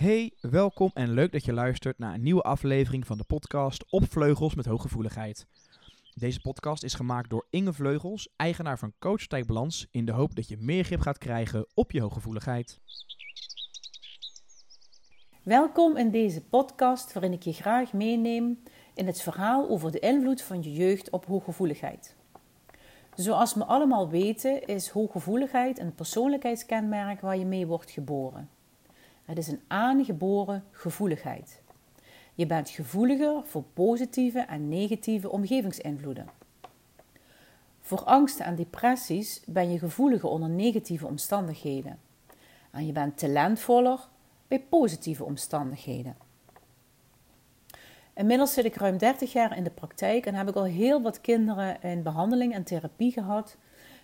Hey, welkom en leuk dat je luistert naar een nieuwe aflevering van de podcast Op Vleugels met Hooggevoeligheid. Deze podcast is gemaakt door Inge Vleugels, eigenaar van Coach Balans, in de hoop dat je meer grip gaat krijgen op je hooggevoeligheid. Welkom in deze podcast waarin ik je graag meeneem in het verhaal over de invloed van je jeugd op hooggevoeligheid. Zoals we allemaal weten is hooggevoeligheid een persoonlijkheidskenmerk waar je mee wordt geboren. Het is een aangeboren gevoeligheid. Je bent gevoeliger voor positieve en negatieve omgevingsinvloeden. Voor angsten en depressies ben je gevoeliger onder negatieve omstandigheden. En je bent talentvoller bij positieve omstandigheden. Inmiddels zit ik ruim 30 jaar in de praktijk en heb ik al heel wat kinderen in behandeling en therapie gehad.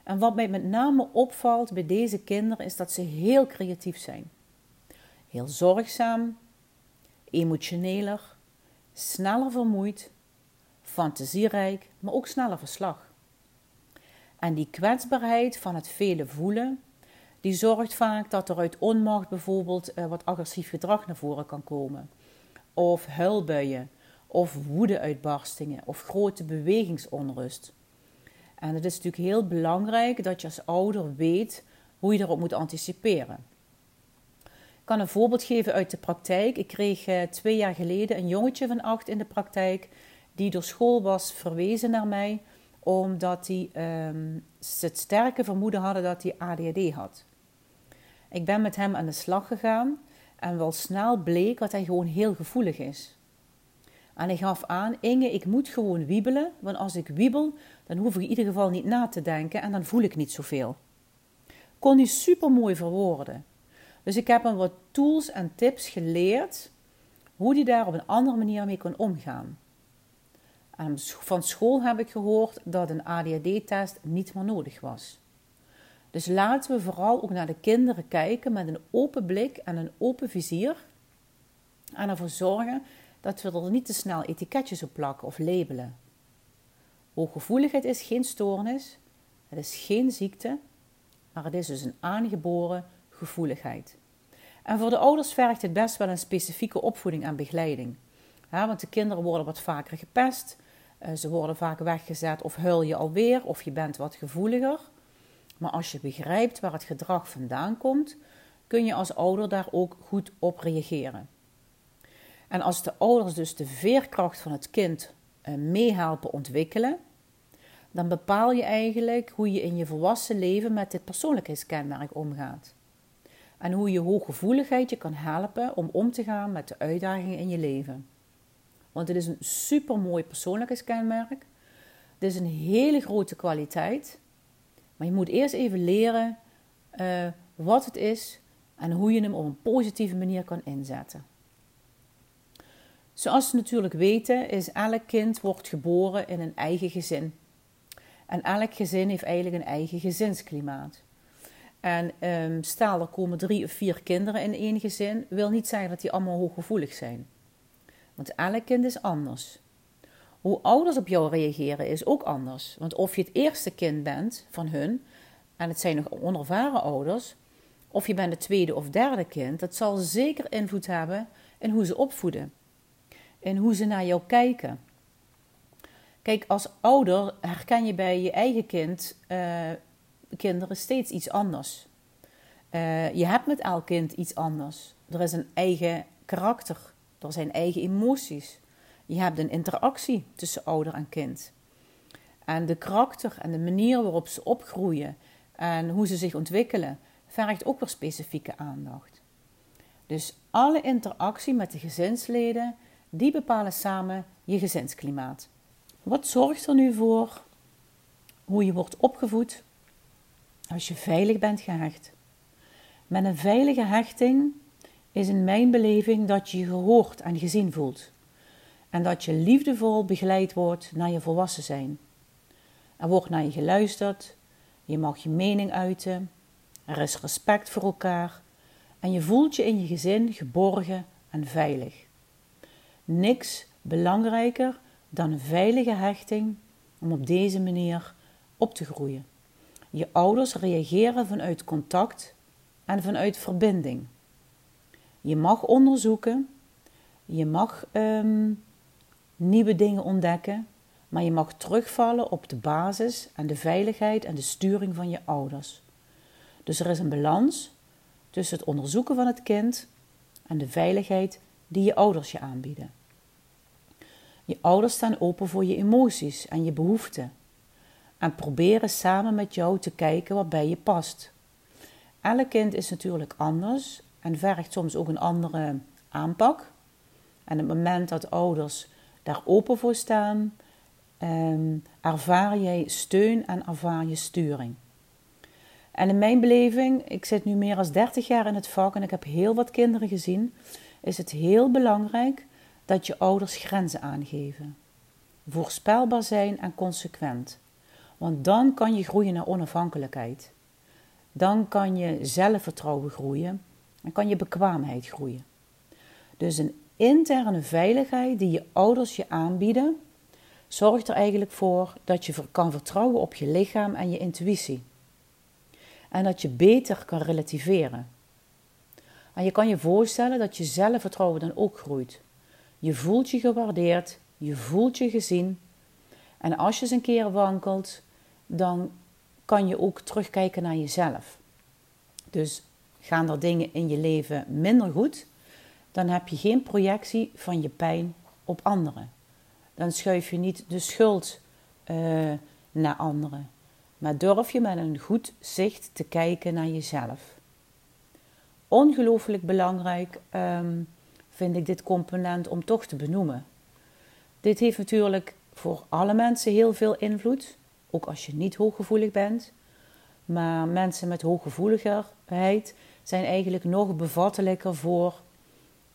En wat mij met name opvalt bij deze kinderen is dat ze heel creatief zijn. Heel zorgzaam, emotioneler, sneller vermoeid, fantasierijk, maar ook sneller verslag. En die kwetsbaarheid van het vele voelen, die zorgt vaak dat er uit onmacht bijvoorbeeld eh, wat agressief gedrag naar voren kan komen. Of huilbuien, of woedeuitbarstingen, of grote bewegingsonrust. En het is natuurlijk heel belangrijk dat je als ouder weet hoe je erop moet anticiperen. Kan een voorbeeld geven uit de praktijk. Ik kreeg eh, twee jaar geleden een jongetje van acht in de praktijk, die door school was verwezen naar mij, omdat hij um, het sterke vermoeden hadden dat hij ADHD had. Ik ben met hem aan de slag gegaan en wel snel bleek dat hij gewoon heel gevoelig is. En hij gaf aan, Inge, ik moet gewoon wiebelen, want als ik wiebel, dan hoef ik in ieder geval niet na te denken en dan voel ik niet zoveel. Kon hij super mooi verwoorden. Dus ik heb hem wat tools en tips geleerd hoe hij daar op een andere manier mee kon omgaan. En van school heb ik gehoord dat een ADHD-test niet meer nodig was. Dus laten we vooral ook naar de kinderen kijken met een open blik en een open vizier. En ervoor zorgen dat we er niet te snel etiketjes op plakken of labelen. Hooggevoeligheid is geen stoornis, het is geen ziekte, maar het is dus een aangeboren gevoeligheid. En voor de ouders vergt het best wel een specifieke opvoeding en begeleiding. Ja, want de kinderen worden wat vaker gepest, eh, ze worden vaak weggezet of huil je alweer of je bent wat gevoeliger. Maar als je begrijpt waar het gedrag vandaan komt, kun je als ouder daar ook goed op reageren. En als de ouders dus de veerkracht van het kind eh, meehelpen ontwikkelen, dan bepaal je eigenlijk hoe je in je volwassen leven met dit persoonlijkheidskenmerk omgaat. En hoe je hooggevoeligheid je kan helpen om om te gaan met de uitdagingen in je leven. Want het is een supermooi persoonlijkheidskenmerk. Het is een hele grote kwaliteit. Maar je moet eerst even leren uh, wat het is en hoe je hem op een positieve manier kan inzetten. Zoals we natuurlijk weten, is elk kind wordt geboren in een eigen gezin. En elk gezin heeft eigenlijk een eigen gezinsklimaat. En um, stel er komen drie of vier kinderen in één gezin, wil niet zeggen dat die allemaal hooggevoelig zijn. Want elk kind is anders. Hoe ouders op jou reageren is ook anders. Want of je het eerste kind bent van hun, en het zijn nog onervaren ouders, of je bent het tweede of derde kind, dat zal zeker invloed hebben in hoe ze opvoeden. In hoe ze naar jou kijken. Kijk, als ouder herken je bij je eigen kind uh, kinderen steeds iets anders. Uh, je hebt met elk kind iets anders. Er is een eigen karakter, er zijn eigen emoties. Je hebt een interactie tussen ouder en kind. En de karakter en de manier waarop ze opgroeien en hoe ze zich ontwikkelen, vergt ook weer specifieke aandacht. Dus alle interactie met de gezinsleden, die bepalen samen je gezinsklimaat. Wat zorgt er nu voor hoe je wordt opgevoed als je veilig bent gehecht? Met een veilige hechting is in mijn beleving dat je gehoord en gezien voelt en dat je liefdevol begeleid wordt naar je volwassen zijn. Er wordt naar je geluisterd, je mag je mening uiten, er is respect voor elkaar en je voelt je in je gezin geborgen en veilig. Niks belangrijker dan een veilige hechting om op deze manier op te groeien. Je ouders reageren vanuit contact en vanuit verbinding. Je mag onderzoeken, je mag ehm, nieuwe dingen ontdekken, maar je mag terugvallen op de basis en de veiligheid en de sturing van je ouders. Dus er is een balans tussen het onderzoeken van het kind en de veiligheid die je ouders je aanbieden. Je ouders staan open voor je emoties en je behoeften en proberen samen met jou te kijken wat bij je past. Elk kind is natuurlijk anders en vergt soms ook een andere aanpak. En het moment dat ouders daar open voor staan, um, ervaar jij steun en ervaar je sturing. En in mijn beleving, ik zit nu meer dan 30 jaar in het vak en ik heb heel wat kinderen gezien, is het heel belangrijk dat je ouders grenzen aangeven. Voorspelbaar zijn en consequent. Want dan kan je groeien naar onafhankelijkheid. Dan kan je zelfvertrouwen groeien en kan je bekwaamheid groeien. Dus een interne veiligheid die je ouders je aanbieden, zorgt er eigenlijk voor dat je kan vertrouwen op je lichaam en je intuïtie. En dat je beter kan relativeren. En je kan je voorstellen dat je zelfvertrouwen dan ook groeit. Je voelt je gewaardeerd, je voelt je gezien. En als je eens een keer wankelt, dan kan je ook terugkijken naar jezelf. Dus gaan er dingen in je leven minder goed, dan heb je geen projectie van je pijn op anderen. Dan schuif je niet de schuld uh, naar anderen, maar durf je met een goed zicht te kijken naar jezelf. Ongelooflijk belangrijk um, vind ik dit component om toch te benoemen. Dit heeft natuurlijk voor alle mensen heel veel invloed, ook als je niet hooggevoelig bent. Maar mensen met hooggevoeligheid zijn eigenlijk nog bevattelijker voor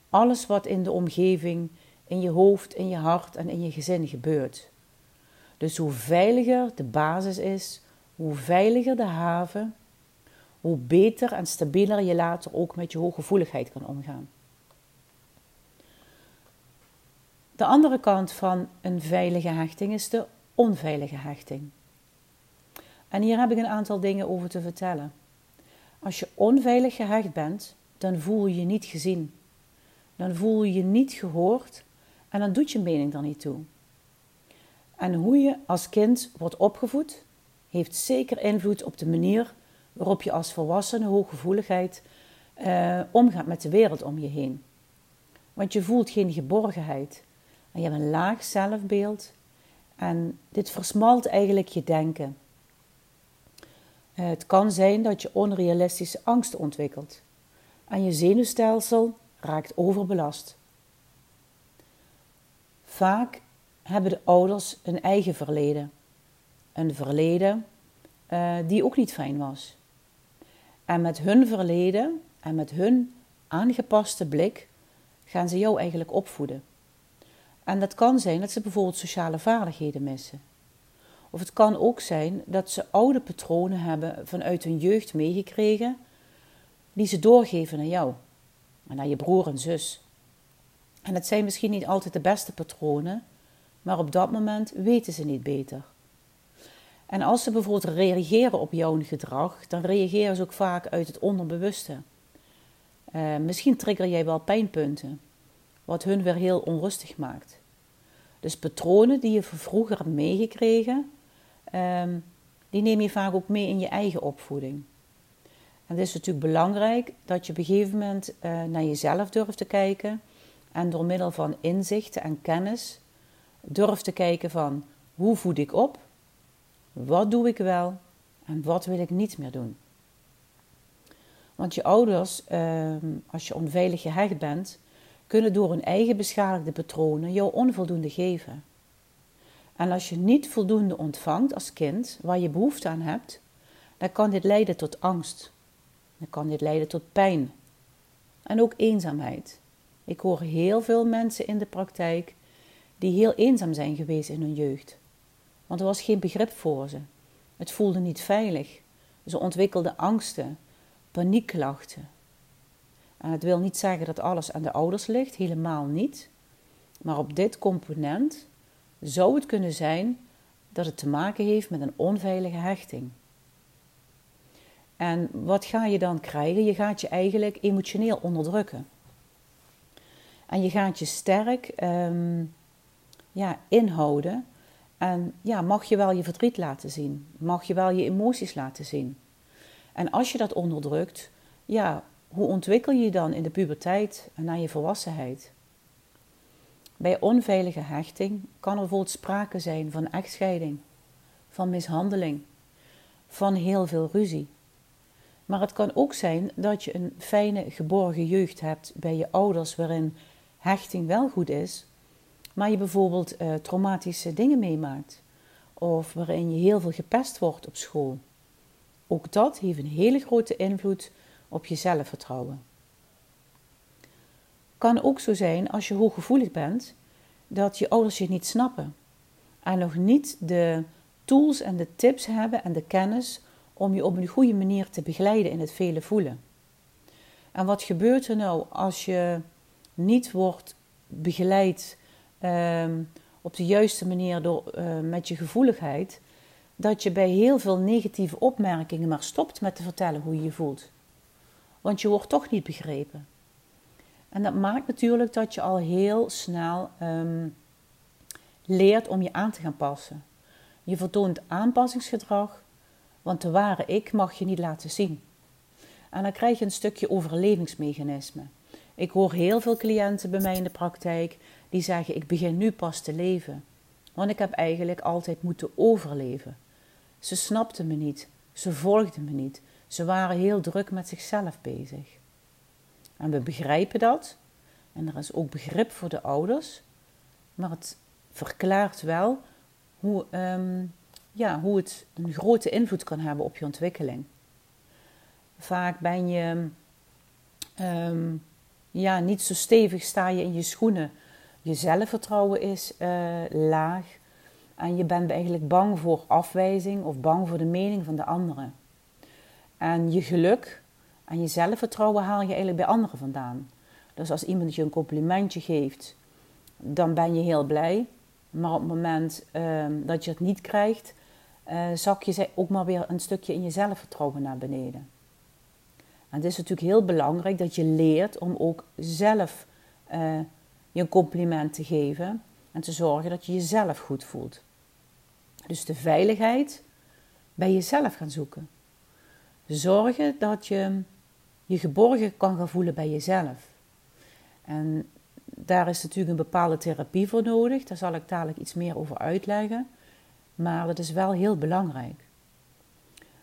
alles wat in de omgeving, in je hoofd, in je hart en in je gezin gebeurt. Dus hoe veiliger de basis is, hoe veiliger de haven, hoe beter en stabieler je later ook met je hooggevoeligheid kan omgaan. De andere kant van een veilige hechting is de onveilige hechting. En hier heb ik een aantal dingen over te vertellen. Als je onveilig gehecht bent, dan voel je je niet gezien. Dan voel je je niet gehoord en dan doet je mening er niet toe. En hoe je als kind wordt opgevoed, heeft zeker invloed op de manier waarop je als volwassene hooggevoeligheid uh, omgaat met de wereld om je heen. Want je voelt geen geborgenheid. En je hebt een laag zelfbeeld. En dit versmalt eigenlijk je denken. Eh, het kan zijn dat je onrealistische angsten ontwikkelt. En je zenuwstelsel raakt overbelast. Vaak hebben de ouders een eigen verleden. Een verleden uh, die ook niet fijn was. En met hun verleden en met hun aangepaste blik gaan ze jou eigenlijk opvoeden. En dat kan zijn dat ze bijvoorbeeld sociale vaardigheden missen. Of het kan ook zijn dat ze oude patronen hebben vanuit hun jeugd meegekregen, die ze doorgeven naar jou en naar je broer en zus. En het zijn misschien niet altijd de beste patronen, maar op dat moment weten ze niet beter. En als ze bijvoorbeeld reageren op jouw gedrag, dan reageren ze ook vaak uit het onderbewuste. Uh, misschien trigger jij wel pijnpunten, wat hun weer heel onrustig maakt. Dus patronen die je vroeger hebt meegekregen, um, die neem je vaak ook mee in je eigen opvoeding. En het is natuurlijk belangrijk dat je op een gegeven moment uh, naar jezelf durft te kijken en door middel van inzichten en kennis durft te kijken van hoe voed ik op, wat doe ik wel en wat wil ik niet meer doen. Want je ouders, uh, als je onveilig gehecht bent, kunnen door hun eigen beschadigde patronen jou onvoldoende geven. En als je niet voldoende ontvangt als kind waar je behoefte aan hebt, dan kan dit leiden tot angst. Dan kan dit leiden tot pijn. En ook eenzaamheid. Ik hoor heel veel mensen in de praktijk die heel eenzaam zijn geweest in hun jeugd. Want er was geen begrip voor ze. Het voelde niet veilig. Ze ontwikkelden angsten, paniekklachten. En het wil niet zeggen dat alles aan de ouders ligt, helemaal niet. Maar op dit component zou het kunnen zijn dat het te maken heeft met een onveilige hechting. En wat ga je dan krijgen? Je gaat je eigenlijk emotioneel onderdrukken. En je gaat je sterk ehm, ja, inhouden. En ja, mag je wel je verdriet laten zien? Mag je wel je emoties laten zien? En als je dat onderdrukt, ja, hoe ontwikkel je je dan in de puberteit en naar je volwassenheid? Bij onveilige hechting kan er bijvoorbeeld sprake zijn van echtscheiding, van mishandeling, van heel veel ruzie. Maar het kan ook zijn dat je een fijne geborgen jeugd hebt bij je ouders waarin hechting wel goed is, maar je bijvoorbeeld uh, traumatische dingen meemaakt of waarin je heel veel gepest wordt op school. Ook dat heeft een hele grote invloed op je zelfvertrouwen. Kan ook zo zijn als je hooggevoelig bent dat je ouders je niet snappen en nog niet de tools en de tips hebben en de kennis om je op een goede manier te begeleiden in het vele voelen. En wat gebeurt er nou als je niet wordt begeleid ehm, op de juiste manier door, uh, met je gevoeligheid? Dat je bij heel veel negatieve opmerkingen maar stopt met te vertellen hoe je je voelt. Want je wordt toch niet begrepen. En dat maakt natuurlijk dat je al heel snel um, leert om je aan te gaan passen. Je vertoont aanpassingsgedrag, want de ware ik mag je niet laten zien. En dan krijg je een stukje overlevingsmechanisme. Ik hoor heel veel cliënten bij mij in de praktijk die zeggen: Ik begin nu pas te leven. Want ik heb eigenlijk altijd moeten overleven. Ze snapten me niet, ze volgden me niet, ze waren heel druk met zichzelf bezig. En we begrijpen dat, en er is ook begrip voor de ouders, maar het verklaart wel hoe, ehm, ja, hoe het een grote invloed kan hebben op je ontwikkeling. Vaak ben je ehm, ja, niet zo stevig, sta je in je schoenen. Je zelfvertrouwen is uh, laag en je bent eigenlijk bang voor afwijzing of bang voor de mening van de anderen. En je geluk en je zelfvertrouwen haal je eigenlijk bij anderen vandaan. Dus als iemand je een complimentje geeft, dan ben je heel blij. Maar op het moment ehm, dat je het niet krijgt, uh, zak je ook maar weer een stukje in je zelfvertrouwen naar beneden. En het is natuurlijk heel belangrijk dat je leert om ook zelf uh, je compliment te geven en te zorgen dat je jezelf goed voelt. Dus de veiligheid bij jezelf gaan zoeken. Zorgen dat je je geborgen kan gaan voelen bij jezelf. En daar is natuurlijk een bepaalde therapie voor nodig. Daar zal ik dadelijk iets meer over uitleggen. Maar dat is wel heel belangrijk.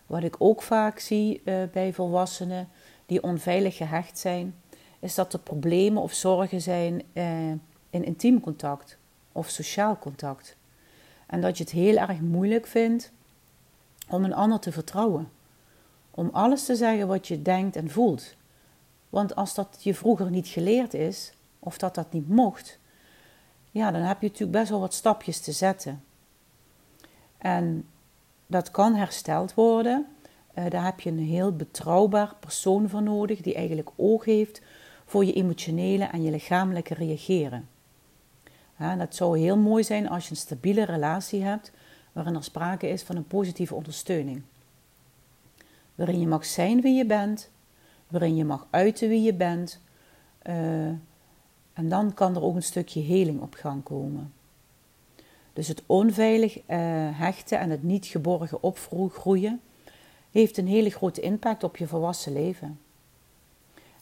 Wat ik ook vaak zie uh, bij volwassenen die onveilig gehecht zijn, is dat er problemen of zorgen zijn uh, in intiem contact of sociaal contact. En dat je het heel erg moeilijk vindt om een ander te vertrouwen. Om alles te zeggen wat je denkt en voelt. Want als dat je vroeger niet geleerd is, of dat dat niet mocht, ja, dan heb je natuurlijk best wel wat stapjes te zetten. En dat kan hersteld worden. Uh, daar heb je een heel betrouwbaar persoon voor nodig, die eigenlijk oog heeft voor je emotionele en je lichamelijke reageren. Ja, dat zou heel mooi zijn als je een stabiele relatie hebt, waarin er sprake is van een positieve ondersteuning. Waarin je mag zijn wie je bent, waarin je mag uiten wie je bent. Uh, en dan kan er ook een stukje heling op gang komen. Dus het onveilig uh, hechten en het niet geborgen opgroeien heeft een hele grote impact op je volwassen leven.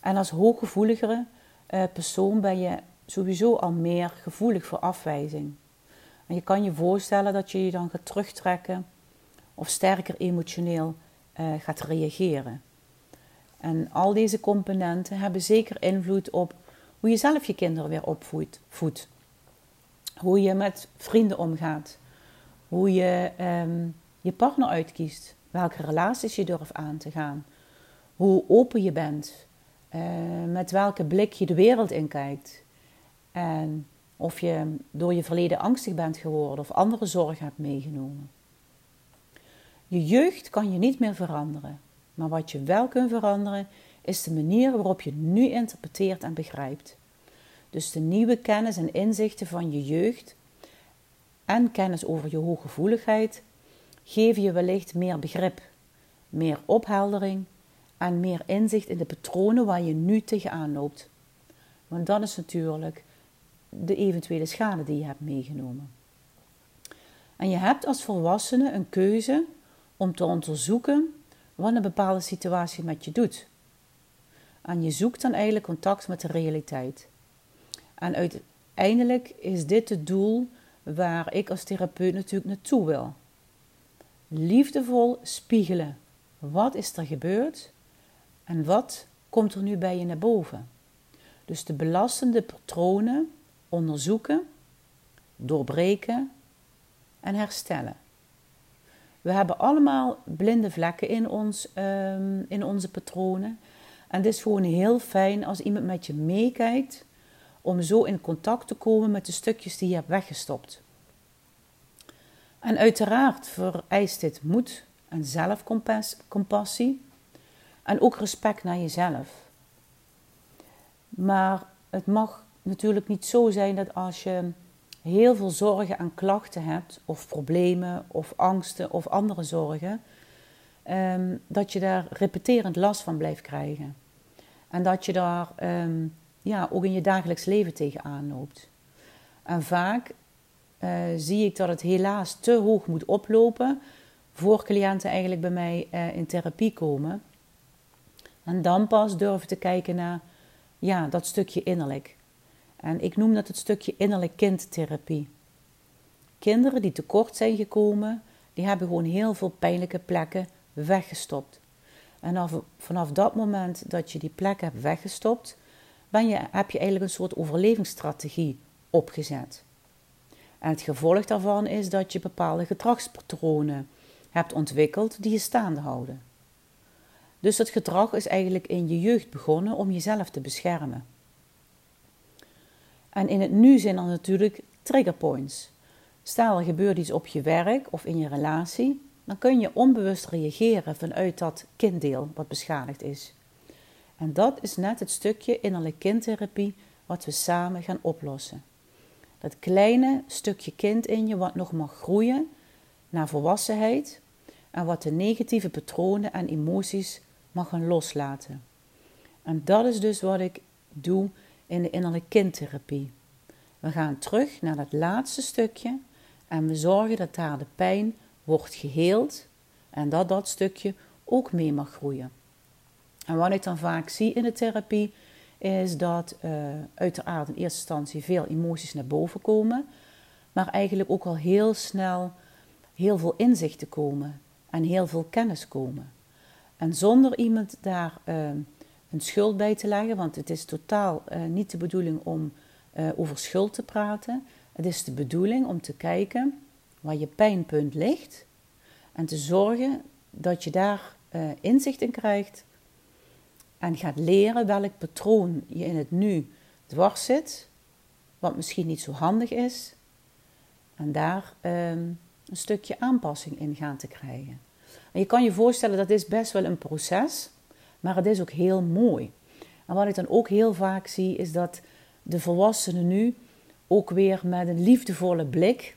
En als hooggevoeligere uh, persoon ben je sowieso al meer gevoelig voor afwijzing. En je kan je voorstellen dat je je dan gaat terugtrekken of sterker emotioneel uh, gaat reageren. En al deze componenten hebben zeker invloed op hoe je zelf je kinderen weer opvoedt. Voedt. Hoe je met vrienden omgaat. Hoe je um, je partner uitkiest. Welke relaties je durft aan te gaan. Hoe open je bent. Uh, met welke blik je de wereld inkijkt. En of je door je verleden angstig bent geworden of andere zorgen hebt meegenomen. Je jeugd kan je niet meer veranderen. Maar wat je wel kunt veranderen, is de manier waarop je nu interpreteert en begrijpt. Dus de nieuwe kennis en inzichten van je jeugd en kennis over je hooggevoeligheid geven je wellicht meer begrip, meer opheldering en meer inzicht in de patronen waar je nu tegenaan loopt. Want dat is natuurlijk de eventuele schade die je hebt meegenomen. En je hebt als volwassene een keuze om te onderzoeken wat een bepaalde situatie met je doet. En je zoekt dan eigenlijk contact met de realiteit. En uiteindelijk is dit het doel waar ik als therapeut natuurlijk naartoe wil. Liefdevol spiegelen. Wat is er gebeurd en wat komt er nu bij je naar boven? Dus de belastende patronen onderzoeken, doorbreken en herstellen. We hebben allemaal blinde vlekken in, ons, um, in onze patronen. En het is gewoon heel fijn als iemand met je meekijkt om zo in contact te komen met de stukjes die je hebt weggestopt. En uiteraard vereist dit moed en zelfcompassie en ook respect naar jezelf. Maar het mag natuurlijk niet zo zijn dat als je heel veel zorgen en klachten hebt, of problemen, of angsten, of andere zorgen, um, dat je daar repeterend last van blijft krijgen. En dat je daar um, ja, ook in je dagelijks leven tegenaan loopt. En vaak uh, zie ik dat het helaas te hoog moet oplopen voor cliënten eigenlijk bij mij uh, in therapie komen. En dan pas durven te kijken naar ja, dat stukje innerlijk. En ik noem dat het stukje innerlijk kindtherapie. Kinderen die tekort zijn gekomen, die hebben gewoon heel veel pijnlijke plekken weggestopt. En vanaf dat moment dat je die plek hebt weggestopt, ben je, heb je eigenlijk een soort overlevingsstrategie opgezet. En het gevolg daarvan is dat je bepaalde gedragspatronen hebt ontwikkeld die je staande houden. Dus dat gedrag is eigenlijk in je jeugd begonnen om jezelf te beschermen. En in het nu zijn er natuurlijk triggerpoints. Stel er gebeurt iets op je werk of in je relatie, dan kun je onbewust reageren vanuit dat kinddeel wat beschadigd is. En dat is net het stukje innerlijke kindtherapie wat we samen gaan oplossen. Dat kleine stukje kind in je wat nog mag groeien naar volwassenheid en wat de negatieve patronen en emoties mag gaan loslaten. En dat is dus wat ik doe in de innerlijke kindtherapie. We gaan terug naar dat laatste stukje en we zorgen dat daar de pijn wordt geheeld en dat dat stukje ook mee mag groeien. En wat ik dan vaak zie in de therapie is dat uh, uiteraard in eerste instantie veel emoties naar boven komen, maar eigenlijk ook al heel snel heel veel inzichten komen en heel veel kennis komen. En zonder iemand daar uh, een schuld bij te leggen, want het is totaal uh, niet de bedoeling om over schuld te praten. Het is de bedoeling om te kijken waar je pijnpunt ligt en te zorgen dat je daar inzicht in krijgt en gaat leren welk patroon je in het nu dwars zit, wat misschien niet zo handig is, en daar um, een stukje aanpassing in gaan te krijgen. En je kan je voorstellen dat is best wel een proces, maar het is ook heel mooi. En wat ik dan ook heel vaak zie, is dat de volwassenen nu ook weer met een liefdevolle blik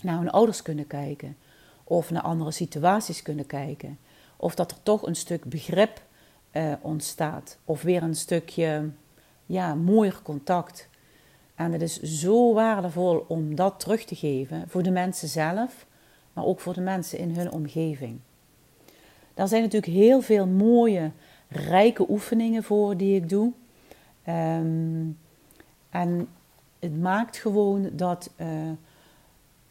naar hun ouders kunnen kijken. Of naar andere situaties kunnen kijken. Of dat er toch een stuk begrip uh, ontstaat. Of weer een stukje ja, mooier contact. En het is zo waardevol om dat terug te geven voor de mensen zelf, maar ook voor de mensen in hun omgeving. Daar zijn natuurlijk heel veel mooie, rijke oefeningen voor die ik doe. Um, en het maakt gewoon dat uh,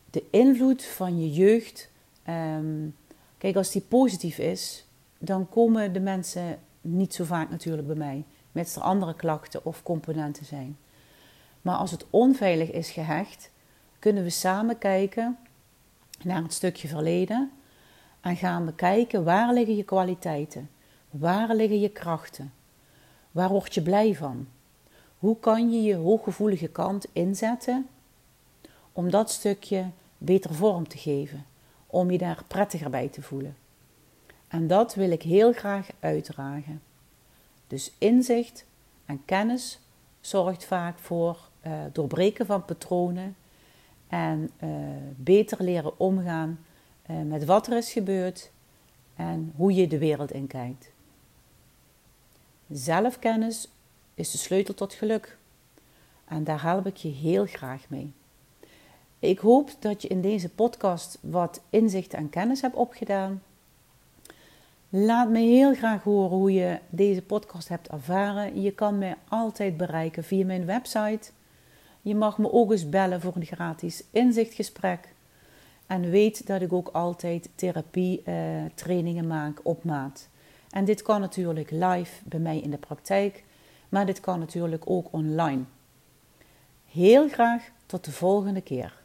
de invloed van je jeugd, um, kijk, als die positief is, dan komen de mensen niet zo vaak natuurlijk bij mij, met er andere klachten of componenten zijn. Maar als het onveilig is gehecht, kunnen we samen kijken naar het stukje verleden en gaan we kijken waar liggen je kwaliteiten, waar liggen je krachten, waar word je blij van, hoe kan je je hooggevoelige kant inzetten om dat stukje beter vorm te geven, om je daar prettiger bij te voelen. En dat wil ik heel graag uitdragen. Dus inzicht en kennis zorgt vaak voor uh, doorbreken van patronen en uh, beter leren omgaan met wat er is gebeurd en hoe je de wereld in kijkt. Zelfkennis is de sleutel tot geluk. En daar help ik je heel graag mee. Ik hoop dat je in deze podcast wat inzichten en kennis hebt opgedaan. Laat me heel graag horen hoe je deze podcast hebt ervaren. Je kan mij altijd bereiken via mijn website. Je mag me ook eens bellen voor een gratis inzichtgesprek. En weet dat ik ook altijd therapie eh, maak op maat. En dit kan natuurlijk live bij mij in de praktijk, maar dit kan natuurlijk ook online. Heel graag tot de volgende keer.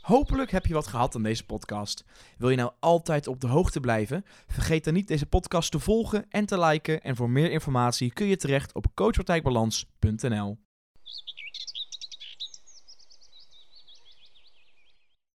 Hopelijk heb je wat gehad aan deze podcast. Wil je nou altijd op de hoogte blijven? Vergeet dan niet deze podcast te volgen en te liken. En voor meer informatie kun je terecht op coachpartijbalans.nl.